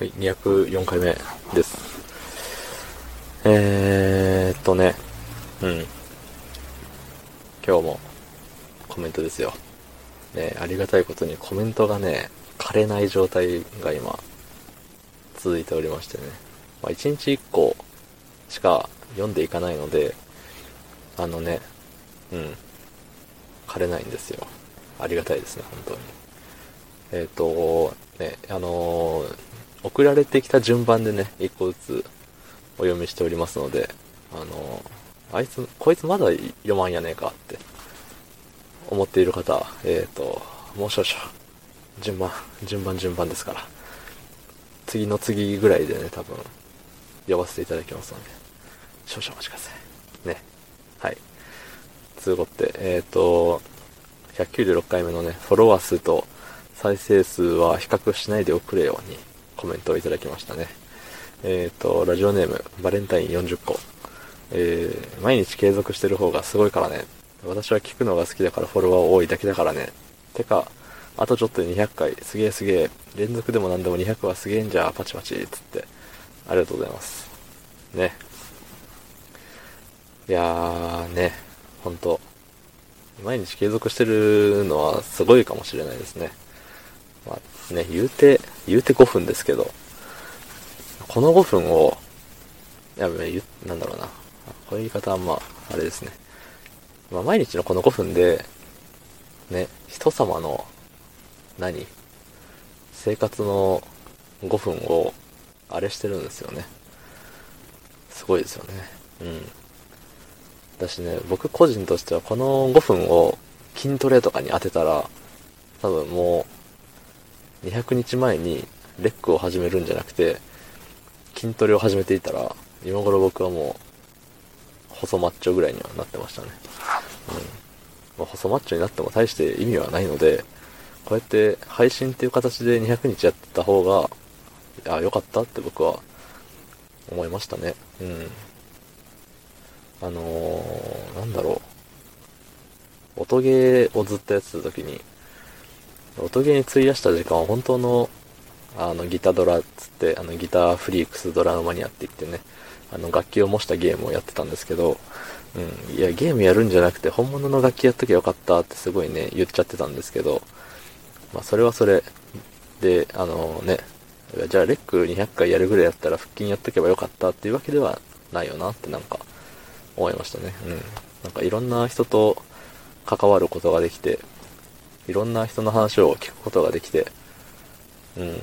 はい、204回目です。えーっとね、うん。今日もコメントですよ。ね、ありがたいことにコメントがね、枯れない状態が今、続いておりましてね。まあ、1日1個しか読んでいかないので、あのね、うん。枯れないんですよ。ありがたいですね、本当に。えっ、と、ね、あのー送られてきた順番でね、一個ずつお読みしておりますので、あのあいつ、こいつまだ読まんやねえかって思っている方、えっ、と、もう少々、順番、順番順番ですから、次の次ぐらいでね、多分、読ませていただきますので、少々お待ちください。ね。はい。つうことで、えっ、と、196回目のね、フォロワー数と再生数は比較しないでおくれようにコメントをいただきましたね。えっ、と、ラジオネーム、バレンタイン40個。えー、毎日継続してる方がすごいからね。私は聞くのが好きだからフォロワー多いだけだからね。てか、あとちょっとで200回、すげえすげえ、連続でも何でも200はすげえんじゃ、パチパチ、つって。ありがとうございます。ね。いやー、ね、ほんと。毎日継続してるのはすごいかもしれないですね。まあね、言うて、言うて5分ですけど、この5分を、やべ、言う、なんだろうな。こういう言い方はまあ、あれですね。まあ、毎日のこの5分で、ね、人様の、何？生活の5分を、あれしてるんですよね。すごいですよね。うん。私ね、僕個人としてはこの5分を筋トレとかに当てたら、多分もう、200日前にレックを始めるんじゃなくて、筋トレを始めていたら、今頃僕はもう、細マッチョぐらいにはなってましたね。うん。ま、細マッチョになっても大して意味はないので、こうやって配信っていう形で200日やってた方が、あ、良かったって僕は思いましたね。うん。あのー、なんだろう。音ゲーをずっとやってた時に、音ゲーに費やした時間は本当の、あの、ギタドラっつって、あの、ギターフリークスドラムマニアって言ってね、あの、楽器を模したゲームをやってたんですけど、うん、いや、ゲームやるんじゃなくて、本物の楽器やっときゃよかったってすごいね、言っちゃってたんですけど、まあ、それはそれで、あのね、じゃあ、レック200回やるぐらいやったら腹筋やっとけばよかったっていうわけではないよなってなんか、思いましたね。うん。なんかいろんな人と関わることができて、いろんな人の話を聞くことができて、うん。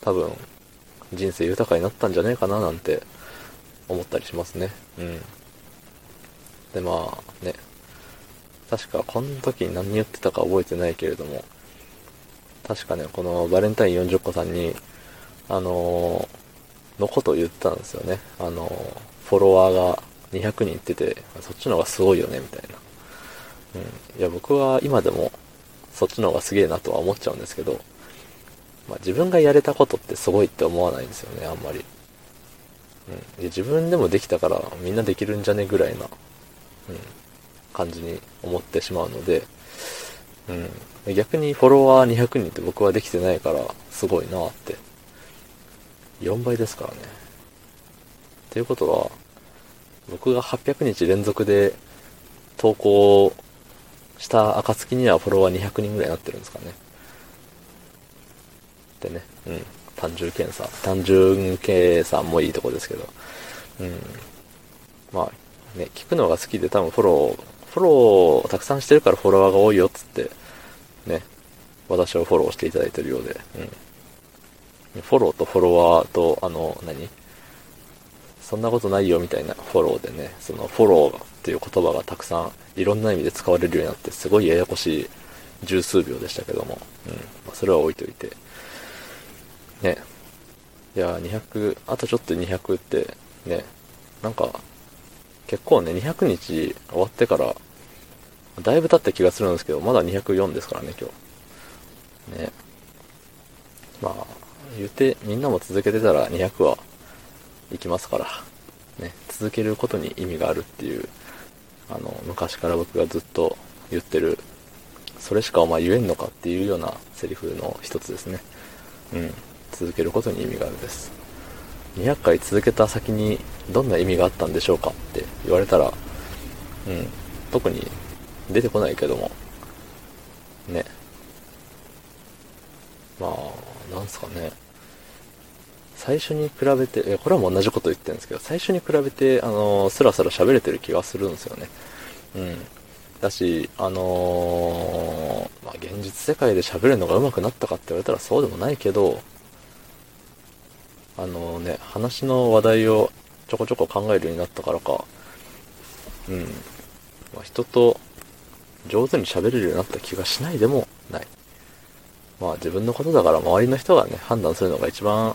多分、人生豊かになったんじゃねえかななんて思ったりしますね。うん。で、まあね。確かこの時に何言ってたか覚えてないけれども、確かね、このバレンタイン40個さんに、あのーのことを言ったんですよね。あのーフォロワーが200人いってて、そっちの方がすごいよね、みたいな。うん。いや、僕は今でも、そっちの方がすげえなとは思っちゃうんですけど、まあ自分がやれたことってすごいって思わないんですよね、あんまり。うん。で自分でもできたから、みんなできるんじゃねぐらいな、うん、感じに思ってしまうので、うん。逆にフォロワー200人って僕はできてないから、すごいなって。4倍ですからね。っていうことは、僕が800日連続で投稿した暁にはフォロワー200人ぐらいになってるんですかね。ってね、うん。単純計算。単純計算もいいとこですけど。うん。まあ、ね、聞くのが好きで多分フォロー、フォローをたくさんしてるからフォロワーが多いよっつって、ね、私をフォローしていただいてるようで、うん。フォローとフォロワーと、あの、何？そんなことないよみたいなフォローでね、そのフォローっていう言葉がたくさんいろんな意味で使われるようになって、すごいややこしい十数秒でしたけども、うん。まあ、それは置いといて。ね。いや、200、あとちょっと200って、ね、なんか、結構ね、200日終わってから、だいぶ経った気がするんですけど、まだ204ですからね、今日。ね。まあ、言うて、みんなも続けてたら200は、いきますから、ね、続けることに意味があるっていう、あの、昔から僕がずっと言ってる、それしかお前言えんのかっていうようなセリフの一つですね。うん。続けることに意味があるです。200回続けた先にどんな意味があったんでしょうかって言われたら、うん、特に出てこないけども、ね。まあ、なんすかね。最初に比べて、これはもう同じこと言ってるんですけど、最初に比べて、あのー、スラスラ喋れてる気がするんですよね。うん。だし、あのー、まあ、現実世界で喋るのが上手くなったかって言われたらそうでもないけど、あのね、話の話題をちょこちょこ考えるようになったからか、うん。まあ、人と上手に喋れるようになった気がしないでもない。まあ自分のことだから周りの人がね、判断するのが一番